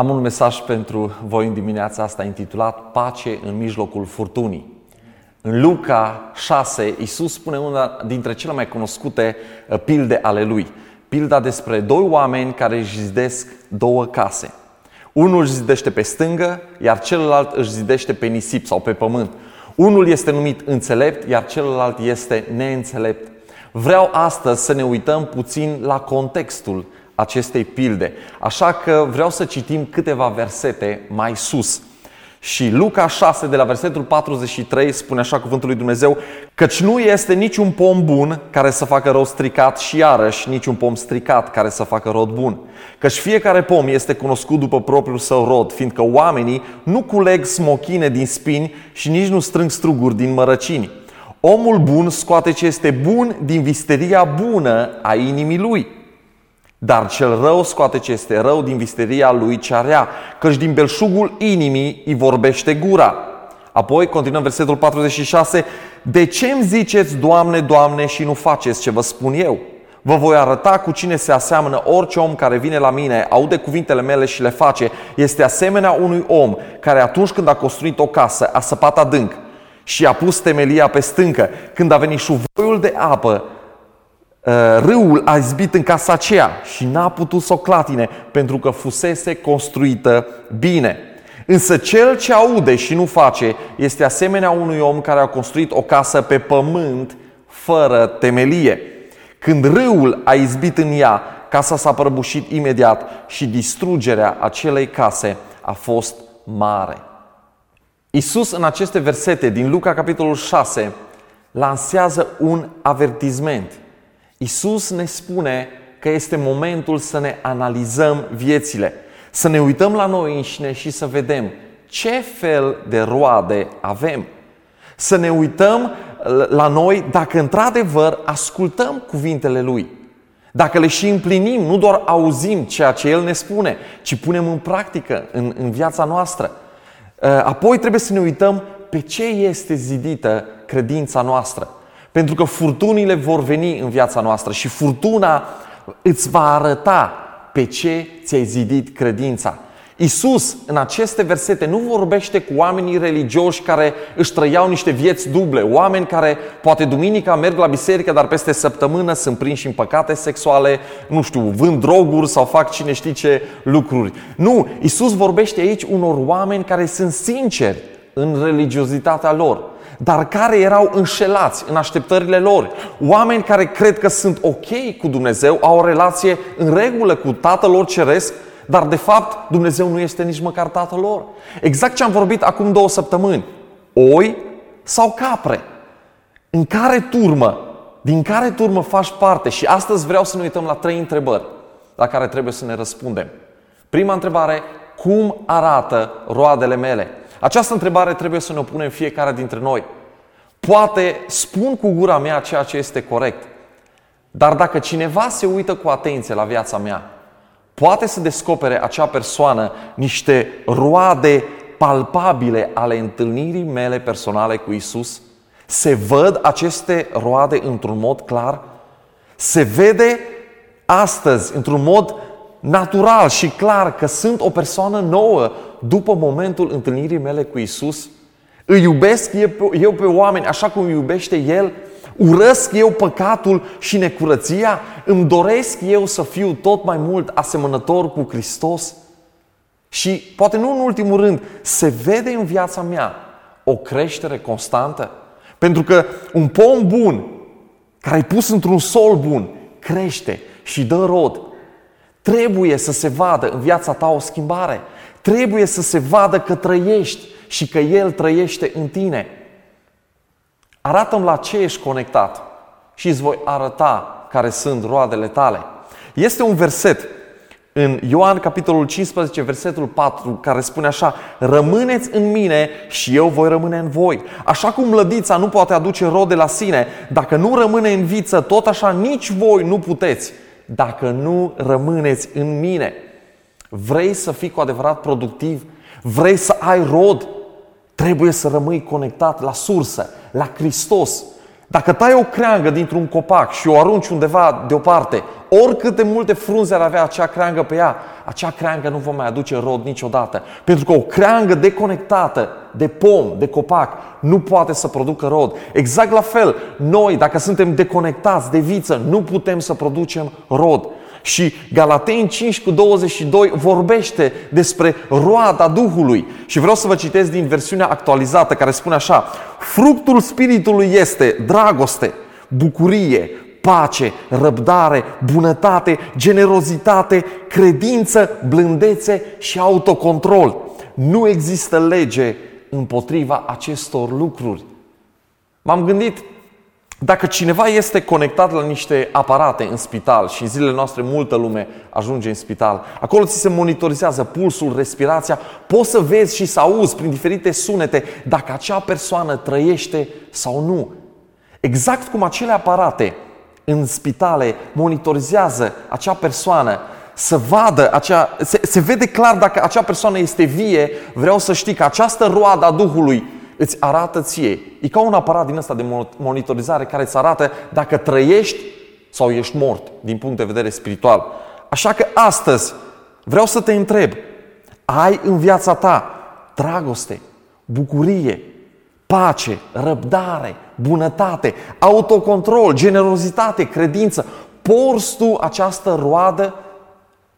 Am un mesaj pentru voi în dimineața asta intitulat Pace în mijlocul furtunii. În Luca 6, Isus spune una dintre cele mai cunoscute uh, pilde ale lui. Pilda despre doi oameni care își zidesc două case. Unul își zidește pe stângă, iar celălalt își zidește pe nisip sau pe pământ. Unul este numit înțelept, iar celălalt este neînțelept. Vreau astăzi să ne uităm puțin la contextul acestei pilde. Așa că vreau să citim câteva versete mai sus. Și Luca 6, de la versetul 43, spune așa cuvântul lui Dumnezeu, căci nu este niciun pom bun care să facă rod stricat și iarăși niciun pom stricat care să facă rod bun. Căci fiecare pom este cunoscut după propriul său rod, fiindcă oamenii nu culeg smochine din spini și nici nu strâng struguri din mărăcini. Omul bun scoate ce este bun din visteria bună a inimii lui dar cel rău scoate ce este rău din visteria lui cea rea, căci din belșugul inimii îi vorbește gura. Apoi, continuăm versetul 46, De ce îmi ziceți, Doamne, Doamne, și nu faceți ce vă spun eu? Vă voi arăta cu cine se aseamănă orice om care vine la mine, aude cuvintele mele și le face. Este asemenea unui om care atunci când a construit o casă, a săpat adânc și a pus temelia pe stâncă. Când a venit șuvoiul de apă, Uh, râul a izbit în casa aceea și n-a putut să o clatine pentru că fusese construită bine. Însă cel ce aude și nu face este asemenea unui om care a construit o casă pe pământ fără temelie. Când râul a izbit în ea, casa s-a prăbușit imediat și distrugerea acelei case a fost mare. Isus în aceste versete din Luca capitolul 6 lansează un avertizment – Isus ne spune că este momentul să ne analizăm viețile, să ne uităm la noi înșine și să vedem ce fel de roade avem. Să ne uităm la noi dacă într-adevăr ascultăm cuvintele Lui. Dacă le și împlinim, nu doar auzim ceea ce El ne spune, ci punem în practică în, în viața noastră. Apoi trebuie să ne uităm pe ce este zidită credința noastră. Pentru că furtunile vor veni în viața noastră și furtuna îți va arăta pe ce ți-ai zidit credința. Isus, în aceste versete, nu vorbește cu oamenii religioși care își trăiau niște vieți duble, oameni care poate duminica merg la biserică, dar peste săptămână sunt prinși în păcate sexuale, nu știu, vând droguri sau fac cine știe ce lucruri. Nu, Isus vorbește aici unor oameni care sunt sinceri în religiozitatea lor dar care erau înșelați în așteptările lor. Oameni care cred că sunt ok cu Dumnezeu, au o relație în regulă cu Tatăl lor Ceresc, dar de fapt Dumnezeu nu este nici măcar Tatăl lor. Exact ce am vorbit acum două săptămâni. Oi sau capre? În care turmă? Din care turmă faci parte? Și astăzi vreau să ne uităm la trei întrebări la care trebuie să ne răspundem. Prima întrebare, cum arată roadele mele? Această întrebare trebuie să ne o punem fiecare dintre noi. Poate spun cu gura mea ceea ce este corect, dar dacă cineva se uită cu atenție la viața mea, poate să descopere acea persoană niște roade palpabile ale întâlnirii mele personale cu Isus? Se văd aceste roade într-un mod clar? Se vede astăzi, într-un mod natural și clar că sunt o persoană nouă după momentul întâlnirii mele cu Isus? Îi iubesc eu pe oameni așa cum îi iubește El? Urăsc eu păcatul și necurăția? Îmi doresc eu să fiu tot mai mult asemănător cu Hristos? Și poate nu în ultimul rând, se vede în viața mea o creștere constantă? Pentru că un pom bun, care ai pus într-un sol bun, crește și dă rod Trebuie să se vadă în viața ta o schimbare. Trebuie să se vadă că trăiești și că El trăiește în tine. Arată-mi la ce ești conectat și îți voi arăta care sunt roadele tale. Este un verset în Ioan capitolul 15, versetul 4, care spune așa Rămâneți în mine și eu voi rămâne în voi. Așa cum lădița nu poate aduce rode la sine, dacă nu rămâne în viță, tot așa nici voi nu puteți dacă nu rămâneți în mine. Vrei să fii cu adevărat productiv? Vrei să ai rod? Trebuie să rămâi conectat la sursă, la Hristos. Dacă tai o creangă dintr-un copac și o arunci undeva deoparte, oricât de multe frunze ar avea acea creangă pe ea, acea creangă nu va mai aduce rod niciodată. Pentru că o creangă deconectată de pom, de copac, nu poate să producă rod. Exact la fel, noi, dacă suntem deconectați de viță, nu putem să producem rod. Și Galateni 5 cu 22 vorbește despre roada Duhului. Și vreau să vă citesc din versiunea actualizată care spune așa. Fructul Spiritului este dragoste, bucurie, pace, răbdare, bunătate, generozitate, credință, blândețe și autocontrol. Nu există lege împotriva acestor lucruri. M-am gândit, dacă cineva este conectat la niște aparate în spital și în zilele noastre multă lume ajunge în spital, acolo ți se monitorizează pulsul, respirația, poți să vezi și să auzi prin diferite sunete dacă acea persoană trăiește sau nu. Exact cum acele aparate în spitale monitorizează acea persoană să vadă, acea, se, se vede clar dacă acea persoană este vie, vreau să știi că această roadă a Duhului îți arată ție. E ca un aparat din ăsta de monitorizare care îți arată dacă trăiești sau ești mort din punct de vedere spiritual. Așa că astăzi vreau să te întreb, ai în viața ta dragoste, bucurie, pace, răbdare, bunătate, autocontrol, generozitate, credință. Porți tu această roadă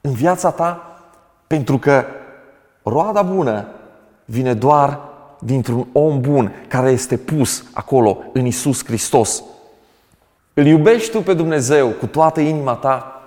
în viața ta? Pentru că roada bună vine doar dintr-un om bun care este pus acolo în Isus Hristos. Îl iubești tu pe Dumnezeu cu toată inima ta?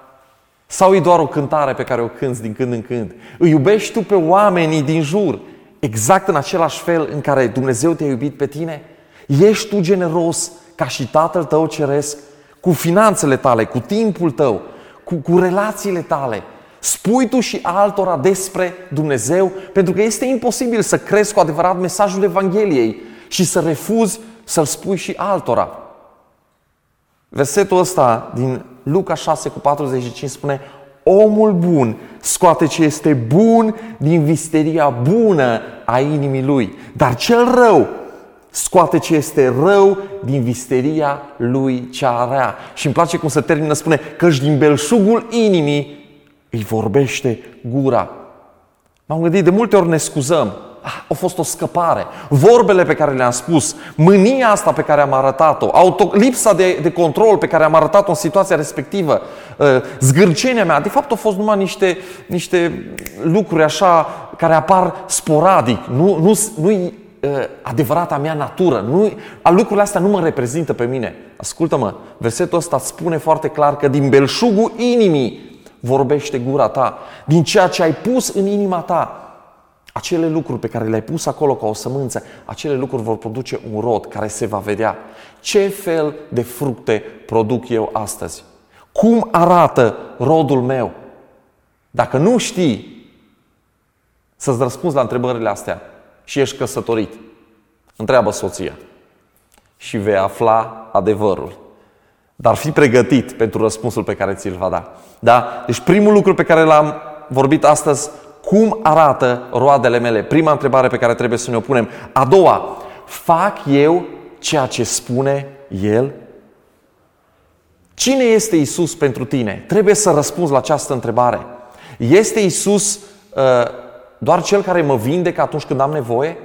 Sau e doar o cântare pe care o cânți din când în când? Îi iubești tu pe oamenii din jur exact în același fel în care Dumnezeu te-a iubit pe tine? Ești tu generos ca și Tatăl tău ceresc cu finanțele tale, cu timpul tău, cu, cu relațiile tale? Spui tu și altora despre Dumnezeu? Pentru că este imposibil să crezi cu adevărat mesajul Evangheliei și să refuzi să-l spui și altora. Versetul ăsta din Luca 6 cu 45 spune Omul bun scoate ce este bun din visteria bună a inimii lui, dar cel rău scoate ce este rău din visteria lui cea rea. Și îmi place cum se termină, spune că din belșugul inimii îi vorbește gura. M-am gândit, de multe ori ne scuzăm. Ah, a fost o scăpare. Vorbele pe care le-am spus, mânia asta pe care am arătat-o, auto, lipsa de, de control pe care am arătat-o în situația respectivă, uh, zgârcenia mea, de fapt au fost numai niște, niște lucruri așa care apar sporadic. Nu, nu, nu uh, adevărata mea natură. Nu, a lucrurile astea nu mă reprezintă pe mine. Ascultă-mă, versetul ăsta spune foarte clar că din belșugul inimii vorbește gura ta, din ceea ce ai pus în inima ta. Acele lucruri pe care le-ai pus acolo ca o sămânță, acele lucruri vor produce un rod care se va vedea. Ce fel de fructe produc eu astăzi? Cum arată rodul meu? Dacă nu știi să-ți răspunzi la întrebările astea și ești căsătorit, întreabă soția și vei afla adevărul. Dar fi pregătit pentru răspunsul pe care ți-l va da. Da? Deci primul lucru pe care l-am vorbit astăzi, cum arată roadele mele? Prima întrebare pe care trebuie să ne o punem. A doua, fac eu ceea ce spune El? Cine este Isus pentru tine? Trebuie să răspunzi la această întrebare. Este Isus uh, doar cel care mă vindecă atunci când am nevoie?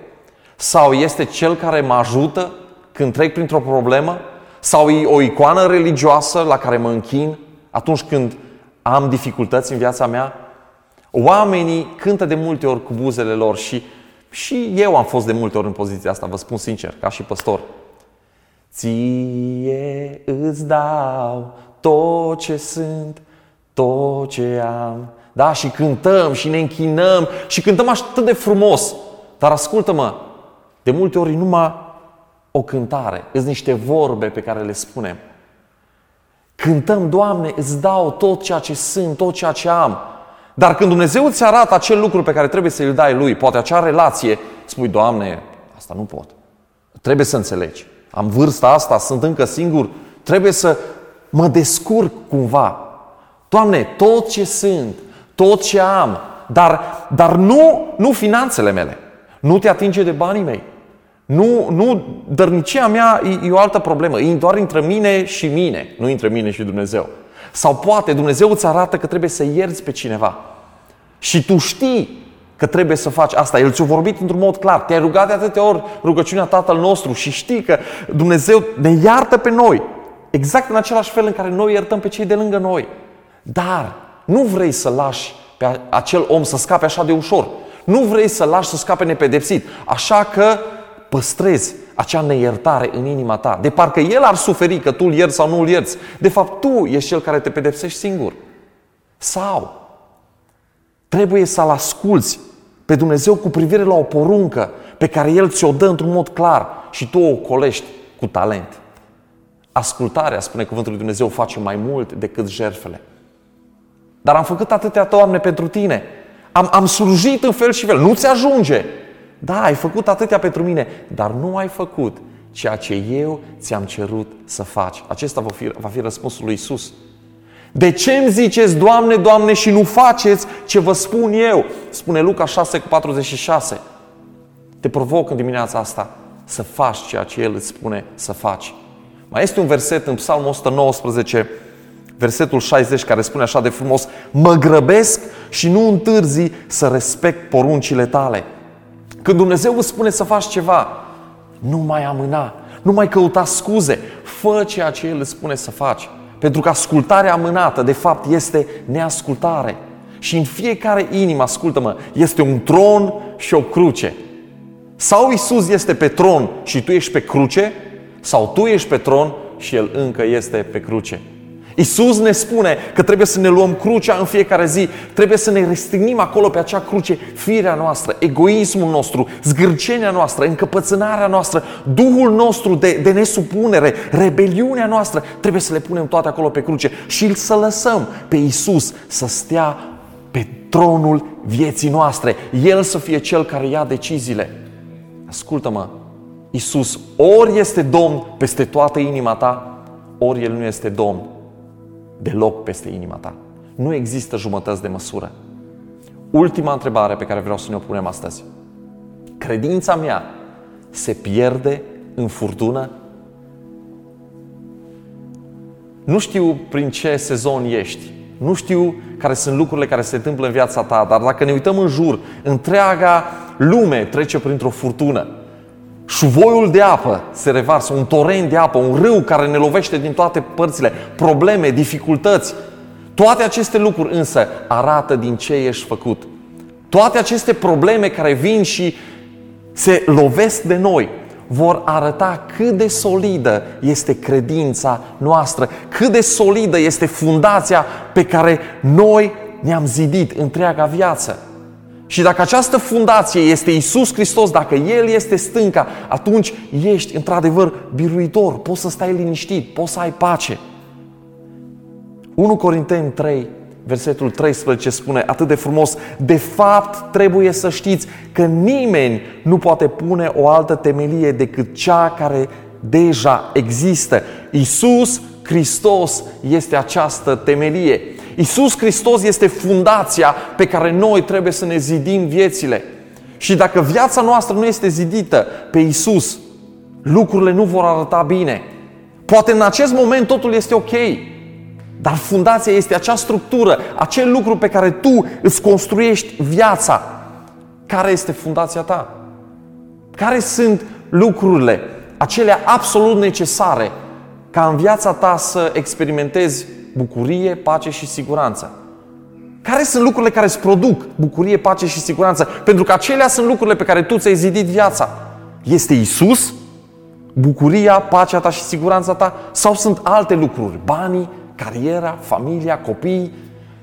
Sau este cel care mă ajută când trec printr-o problemă? Sau e o icoană religioasă la care mă închin atunci când am dificultăți în viața mea? Oamenii cântă de multe ori cu buzele lor și, și eu am fost de multe ori în poziția asta, vă spun sincer, ca și păstor. Ție îți dau tot ce sunt, tot ce am. Da, și cântăm și ne închinăm și cântăm atât de frumos. Dar ascultă-mă, de multe ori numai o cântare, sunt niște vorbe pe care le spunem. Cântăm, Doamne, îți dau tot ceea ce sunt, tot ceea ce am. Dar când Dumnezeu îți arată acel lucru pe care trebuie să-l dai lui, poate acea relație, spui, Doamne, asta nu pot. Trebuie să înțelegi. Am vârsta asta, sunt încă singur, trebuie să mă descurc cumva. Doamne, tot ce sunt, tot ce am, dar, dar nu, nu finanțele mele. Nu te atinge de banii mei. Nu, nu, dărnicia mea e, e o altă problemă. E doar între mine și mine, nu între mine și Dumnezeu. Sau poate Dumnezeu îți arată că trebuie să ierți pe cineva. Și tu știi că trebuie să faci asta. El ți-a vorbit într-un mod clar. Te-ai rugat de atâtea ori rugăciunea Tatăl nostru și știi că Dumnezeu ne iartă pe noi. Exact în același fel în care noi iertăm pe cei de lângă noi. Dar nu vrei să lași pe acel om să scape așa de ușor. Nu vrei să lași să scape nepedepsit. Așa că păstrezi acea neiertare în inima ta. De parcă el ar suferi că tu îl ierți sau nu îl ierți. De fapt, tu ești cel care te pedepsești singur. Sau trebuie să-L asculți pe Dumnezeu cu privire la o poruncă pe care El ți-o dă într-un mod clar și tu o colești cu talent. Ascultarea, spune cuvântul lui Dumnezeu, face mai mult decât jertfele. Dar am făcut atâtea, Doamne, pentru Tine. Am, am slujit în fel și fel. Nu ți ajunge. Da, ai făcut atâtea pentru mine, dar nu ai făcut ceea ce eu ți-am cerut să faci. Acesta va fi, va fi răspunsul lui Isus. De ce îmi ziceți, Doamne, Doamne, și nu faceți ce vă spun eu? Spune Luca 6 cu 46. Te provoc în dimineața asta să faci ceea ce El îți spune să faci. Mai este un verset în Psalmul 119, versetul 60, care spune așa de frumos, Mă grăbesc și nu întârzi să respect poruncile tale. Când Dumnezeu îți spune să faci ceva, nu mai amâna, nu mai căuta scuze, fă ceea ce El îți spune să faci. Pentru că ascultarea amânată, de fapt, este neascultare. Și în fiecare inimă, ascultă-mă, este un tron și o cruce. Sau Isus este pe tron și tu ești pe cruce, sau tu ești pe tron și El încă este pe cruce. Isus ne spune că trebuie să ne luăm crucea în fiecare zi, trebuie să ne restrignim acolo pe acea cruce firea noastră, egoismul nostru, zgârcenia noastră, încăpățânarea noastră, duhul nostru de, de nesupunere, rebeliunea noastră, trebuie să le punem toate acolo pe cruce și să lăsăm pe Isus să stea pe tronul vieții noastre, El să fie Cel care ia deciziile. Ascultă-mă, Isus ori este Domn peste toată inima ta, ori El nu este Domn deloc peste inima ta. Nu există jumătăți de măsură. Ultima întrebare pe care vreau să ne o punem astăzi. Credința mea se pierde în furtună? Nu știu prin ce sezon ești. Nu știu care sunt lucrurile care se întâmplă în viața ta, dar dacă ne uităm în jur, întreaga lume trece printr-o furtună. Șuvoiul de apă se revarsă, un torent de apă, un râu care ne lovește din toate părțile, probleme, dificultăți. Toate aceste lucruri însă arată din ce ești făcut. Toate aceste probleme care vin și se lovesc de noi vor arăta cât de solidă este credința noastră, cât de solidă este fundația pe care noi ne-am zidit întreaga viață. Și dacă această fundație este Isus Hristos, dacă El este stânca, atunci ești într-adevăr biruitor, poți să stai liniștit, poți să ai pace. 1 Corinteni 3, versetul 13 spune atât de frumos, de fapt trebuie să știți că nimeni nu poate pune o altă temelie decât cea care deja există. Isus Hristos este această temelie. Isus Hristos este fundația pe care noi trebuie să ne zidim viețile. Și dacă viața noastră nu este zidită pe Isus, lucrurile nu vor arăta bine. Poate în acest moment totul este ok, dar fundația este acea structură, acel lucru pe care tu îți construiești viața. Care este fundația ta? Care sunt lucrurile, acelea absolut necesare ca în viața ta să experimentezi bucurie, pace și siguranță. Care sunt lucrurile care îți produc bucurie, pace și siguranță? Pentru că acelea sunt lucrurile pe care tu ți-ai zidit viața. Este Isus, bucuria, pacea ta și siguranța ta? Sau sunt alte lucruri? Banii, cariera, familia, copiii?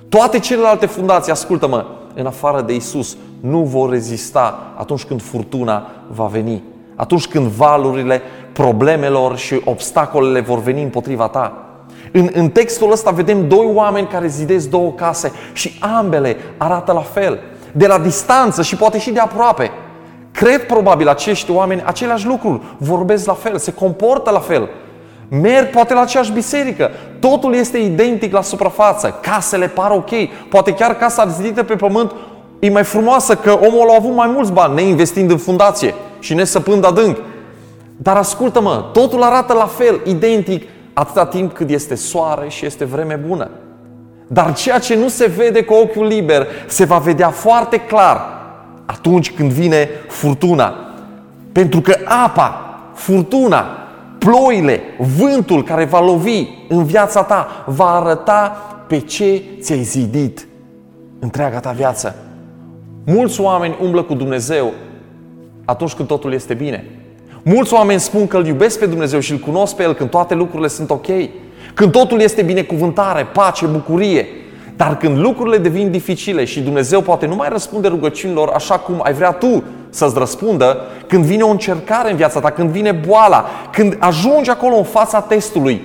Toate celelalte fundații, ascultă-mă, în afară de Isus, nu vor rezista atunci când furtuna va veni. Atunci când valurile problemelor și obstacolele vor veni împotriva ta. În, în textul ăsta vedem doi oameni care zidesc două case și ambele arată la fel. De la distanță și poate și de aproape. Cred probabil acești oameni aceleași lucruri, vorbesc la fel, se comportă la fel. Merg poate la aceeași biserică. Totul este identic la suprafață. Casele par ok. Poate chiar casa zidită pe pământ e mai frumoasă că omul a avut mai mulți bani neinvestind în fundație și nesăpând adânc. Dar ascultă-mă, totul arată la fel, identic, atâta timp cât este soare și este vreme bună. Dar ceea ce nu se vede cu ochiul liber se va vedea foarte clar atunci când vine furtuna. Pentru că apa, furtuna, ploile, vântul care va lovi în viața ta va arăta pe ce ți-ai zidit întreaga ta viață. Mulți oameni umblă cu Dumnezeu atunci când totul este bine. Mulți oameni spun că îl iubesc pe Dumnezeu și îl cunosc pe El când toate lucrurile sunt ok. Când totul este binecuvântare, pace, bucurie. Dar când lucrurile devin dificile și Dumnezeu poate nu mai răspunde rugăciunilor așa cum ai vrea tu să-ți răspundă, când vine o încercare în viața ta, când vine boala, când ajungi acolo în fața testului,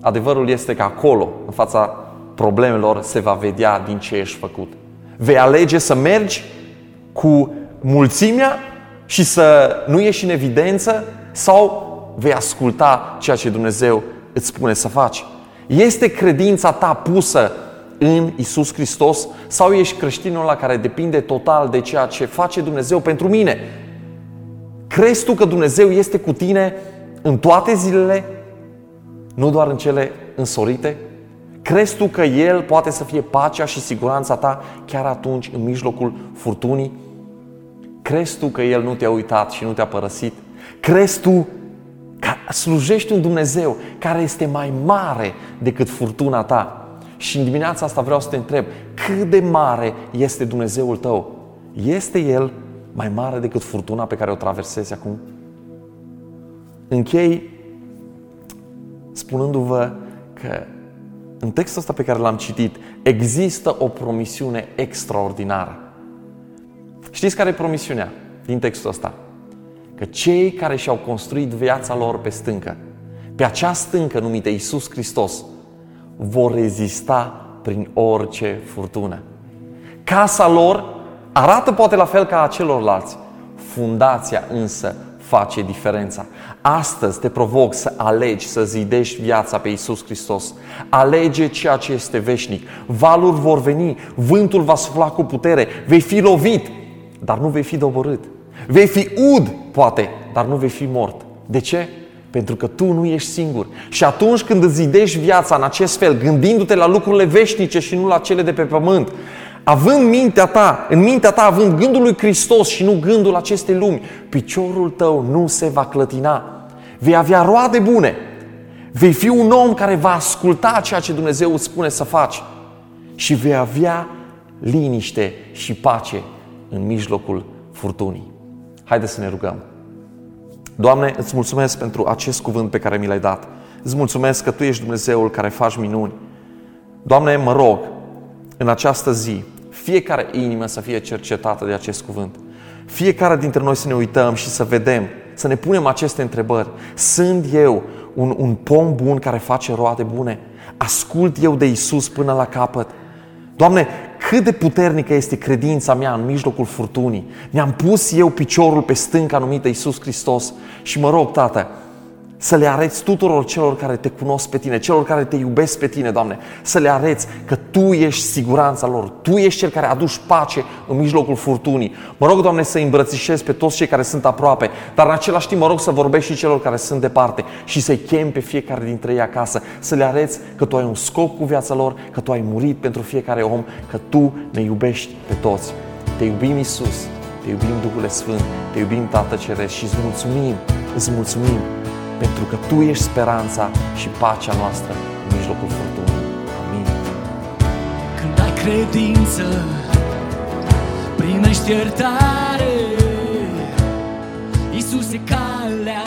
adevărul este că acolo, în fața problemelor, se va vedea din ce ești făcut. Vei alege să mergi cu mulțimea și să nu ieși în evidență sau vei asculta ceea ce Dumnezeu îți spune să faci. Este credința ta pusă în Isus Hristos sau ești creștinul la care depinde total de ceea ce face Dumnezeu pentru mine? Crezi tu că Dumnezeu este cu tine în toate zilele, nu doar în cele însorite? Crezi tu că El poate să fie pacea și siguranța ta chiar atunci, în mijlocul furtunii? Crezi tu că El nu te-a uitat și nu te-a părăsit? Crezi tu că slujești un Dumnezeu care este mai mare decât furtuna ta? Și în dimineața asta vreau să te întreb, cât de mare este Dumnezeul tău? Este El mai mare decât furtuna pe care o traversezi acum? Închei spunându-vă că în textul ăsta pe care l-am citit există o promisiune extraordinară. Știți care e promisiunea din textul ăsta? Că cei care și-au construit viața lor pe stâncă, pe acea stâncă numită Iisus Hristos, vor rezista prin orice furtună. Casa lor arată poate la fel ca a celorlalți, fundația însă face diferența. Astăzi te provoc să alegi, să zidești viața pe Iisus Hristos. Alege ceea ce este veșnic. Valuri vor veni, vântul va sufla cu putere, vei fi lovit, dar nu vei fi doborât. Vei fi ud, poate, dar nu vei fi mort. De ce? Pentru că tu nu ești singur. Și atunci când îți zidești viața în acest fel, gândindu-te la lucrurile veșnice și nu la cele de pe pământ, având mintea ta, în mintea ta având gândul lui Hristos și nu gândul acestei lumi, piciorul tău nu se va clătina. Vei avea roade bune. Vei fi un om care va asculta ceea ce Dumnezeu îți spune să faci. Și vei avea liniște și pace în mijlocul furtunii. Haideți să ne rugăm. Doamne, îți mulțumesc pentru acest cuvânt pe care mi l-ai dat. Îți mulțumesc că Tu ești Dumnezeul care faci minuni. Doamne, mă rog, în această zi, fiecare inimă să fie cercetată de acest cuvânt. Fiecare dintre noi să ne uităm și să vedem, să ne punem aceste întrebări. Sunt eu un, un pom bun care face roade bune? Ascult eu de Isus până la capăt? Doamne, cât de puternică este credința mea în mijlocul furtunii. Mi-am pus eu piciorul pe stânca numită Isus Hristos și mă rog, Tată, să le arăți tuturor celor care te cunosc pe tine, celor care te iubesc pe tine, Doamne, să le arăți că Tu ești siguranța lor, Tu ești Cel care aduci pace în mijlocul furtunii. Mă rog, Doamne, să îmbrățișezi pe toți cei care sunt aproape, dar în același timp mă rog să vorbești și celor care sunt departe și să-i chem pe fiecare dintre ei acasă, să le arăți că Tu ai un scop cu viața lor, că Tu ai murit pentru fiecare om, că Tu ne iubești pe toți. Te iubim, Isus, te iubim, Duhul Sfânt, te iubim, Tată Ceresc. Și îți mulțumim, îți mulțumim pentru că Tu ești speranța și pacea noastră în mijlocul furtunii. Amin. Când ai credință, primești iertare, Iisus e calea